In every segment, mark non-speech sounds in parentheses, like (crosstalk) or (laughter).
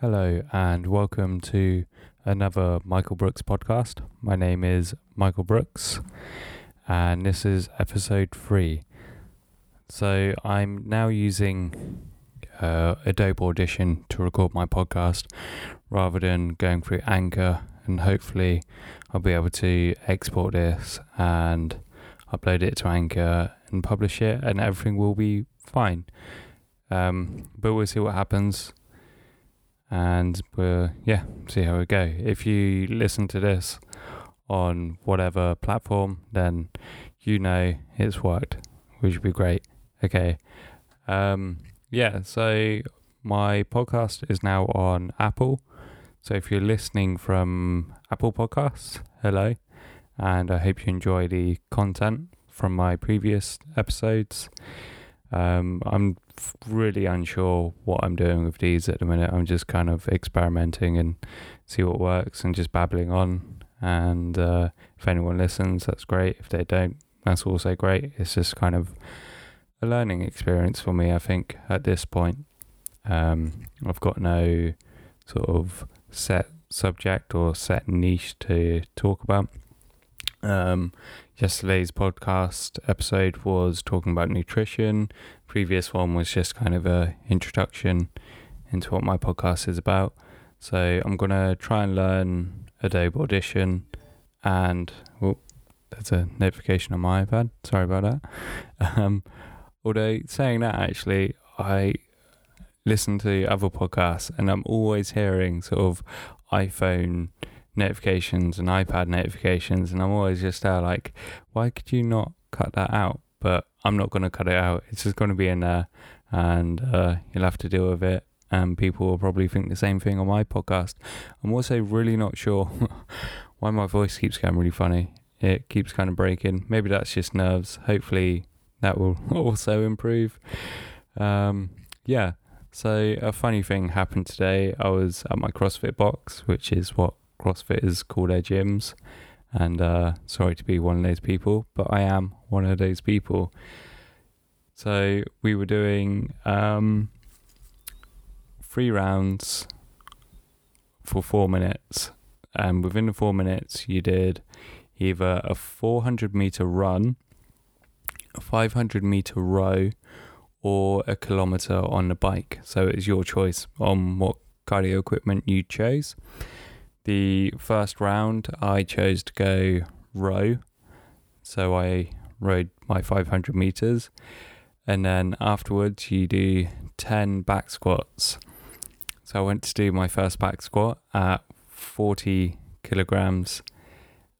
Hello, and welcome to another Michael Brooks podcast. My name is Michael Brooks, and this is episode three. So, I'm now using uh, Adobe Audition to record my podcast rather than going through Anchor, and hopefully, I'll be able to export this and upload it to Anchor and publish it, and everything will be fine. Um, but we'll see what happens and we'll yeah see how we go. If you listen to this on whatever platform then you know it's worked which would be great. Okay um yeah so my podcast is now on apple. So if you're listening from apple podcasts hello and i hope you enjoy the content from my previous episodes um i'm really unsure what I'm doing with these at the minute. I'm just kind of experimenting and see what works and just babbling on. And uh, if anyone listens, that's great. If they don't, that's also great. It's just kind of a learning experience for me, I think, at this point. Um, I've got no sort of set subject or set niche to talk about. Um, yesterday's podcast episode was talking about nutrition. Previous one was just kind of a introduction into what my podcast is about. So I'm gonna try and learn Adobe Audition, and oh, there's a notification on my iPad. Sorry about that. Um, although saying that, actually, I listen to other podcasts, and I'm always hearing sort of iPhone notifications and iPad notifications, and I'm always just there like, why could you not cut that out? But I'm not going to cut it out. It's just going to be in there, and uh, you'll have to deal with it. And people will probably think the same thing on my podcast. I'm also really not sure (laughs) why my voice keeps getting really funny. It keeps kind of breaking. Maybe that's just nerves. Hopefully, that will (laughs) also improve. Um, yeah. So a funny thing happened today. I was at my CrossFit box, which is what CrossFitters call their gyms. And uh, sorry to be one of those people, but I am one of those people. So we were doing um, three rounds for four minutes. And within the four minutes, you did either a 400 meter run, a 500 meter row, or a kilometer on the bike. So it was your choice on what cardio equipment you chose. The first round, I chose to go row. So I rowed my 500 meters. And then afterwards, you do 10 back squats. So I went to do my first back squat at 40 kilograms,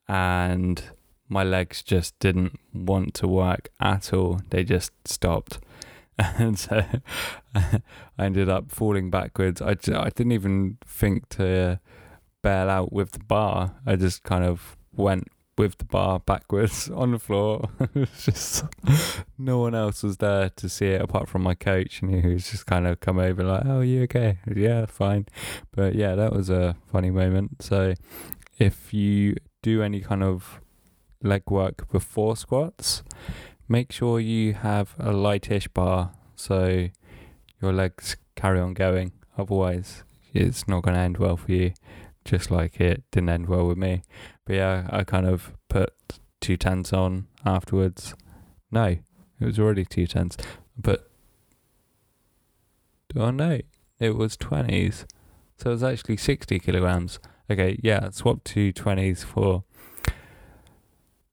and my legs just didn't want to work at all. They just stopped. (laughs) And so (laughs) I ended up falling backwards. I, I didn't even think to bail out with the bar. I just kind of went with the bar backwards (laughs) on the floor. (laughs) just (laughs) no one else was there to see it apart from my coach, and he was just kind of come over like, "Oh, you okay? Yeah, fine." But yeah, that was a funny moment. So if you do any kind of leg work before squats, make sure you have a lightish bar so your legs carry on going. Otherwise, it's not going to end well for you just like it didn't end well with me. But yeah, I kind of put two tens on afterwards. No, it was already two tens. But do oh no, it was twenties. So it was actually sixty kilograms. Okay, yeah, swapped two twenties for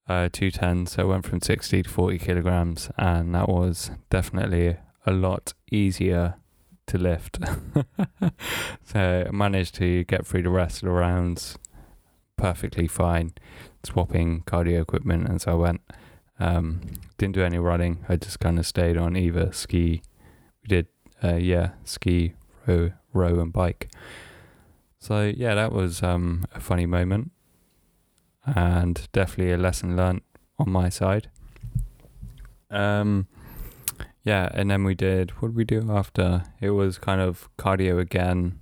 uh, two tens. So I went from sixty to forty kilograms, and that was definitely a lot easier to lift. (laughs) so I managed to get through the rest of the rounds perfectly fine, swapping cardio equipment. And so I went, um, didn't do any running. I just kind of stayed on either ski. We did, uh, yeah, ski, row, row, and bike. So yeah, that was um, a funny moment, and definitely a lesson learnt on my side. Um, yeah, and then we did what did we do after? It was kind of cardio again.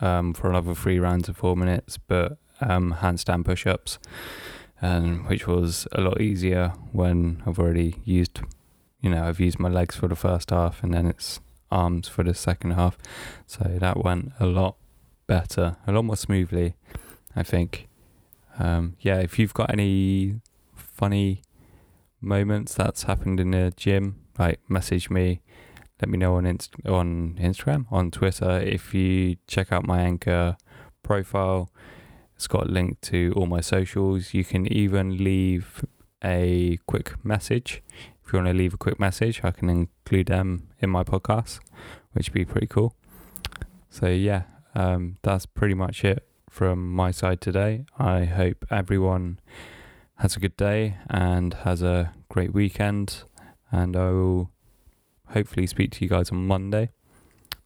Um, for another three rounds of four minutes, but um, handstand push-ups, and which was a lot easier when I've already used, you know, I've used my legs for the first half, and then it's arms for the second half. So that went a lot better, a lot more smoothly, I think. Um, yeah, if you've got any funny moments that's happened in the gym, like message me. Let me know on Inst- on Instagram, on Twitter. If you check out my anchor profile, it's got a link to all my socials. You can even leave a quick message. If you want to leave a quick message, I can include them in my podcast, which would be pretty cool. So yeah, um, that's pretty much it from my side today. I hope everyone has a good day and has a great weekend. And I will hopefully speak to you guys on Monday.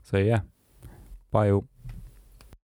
So, yeah, bye all.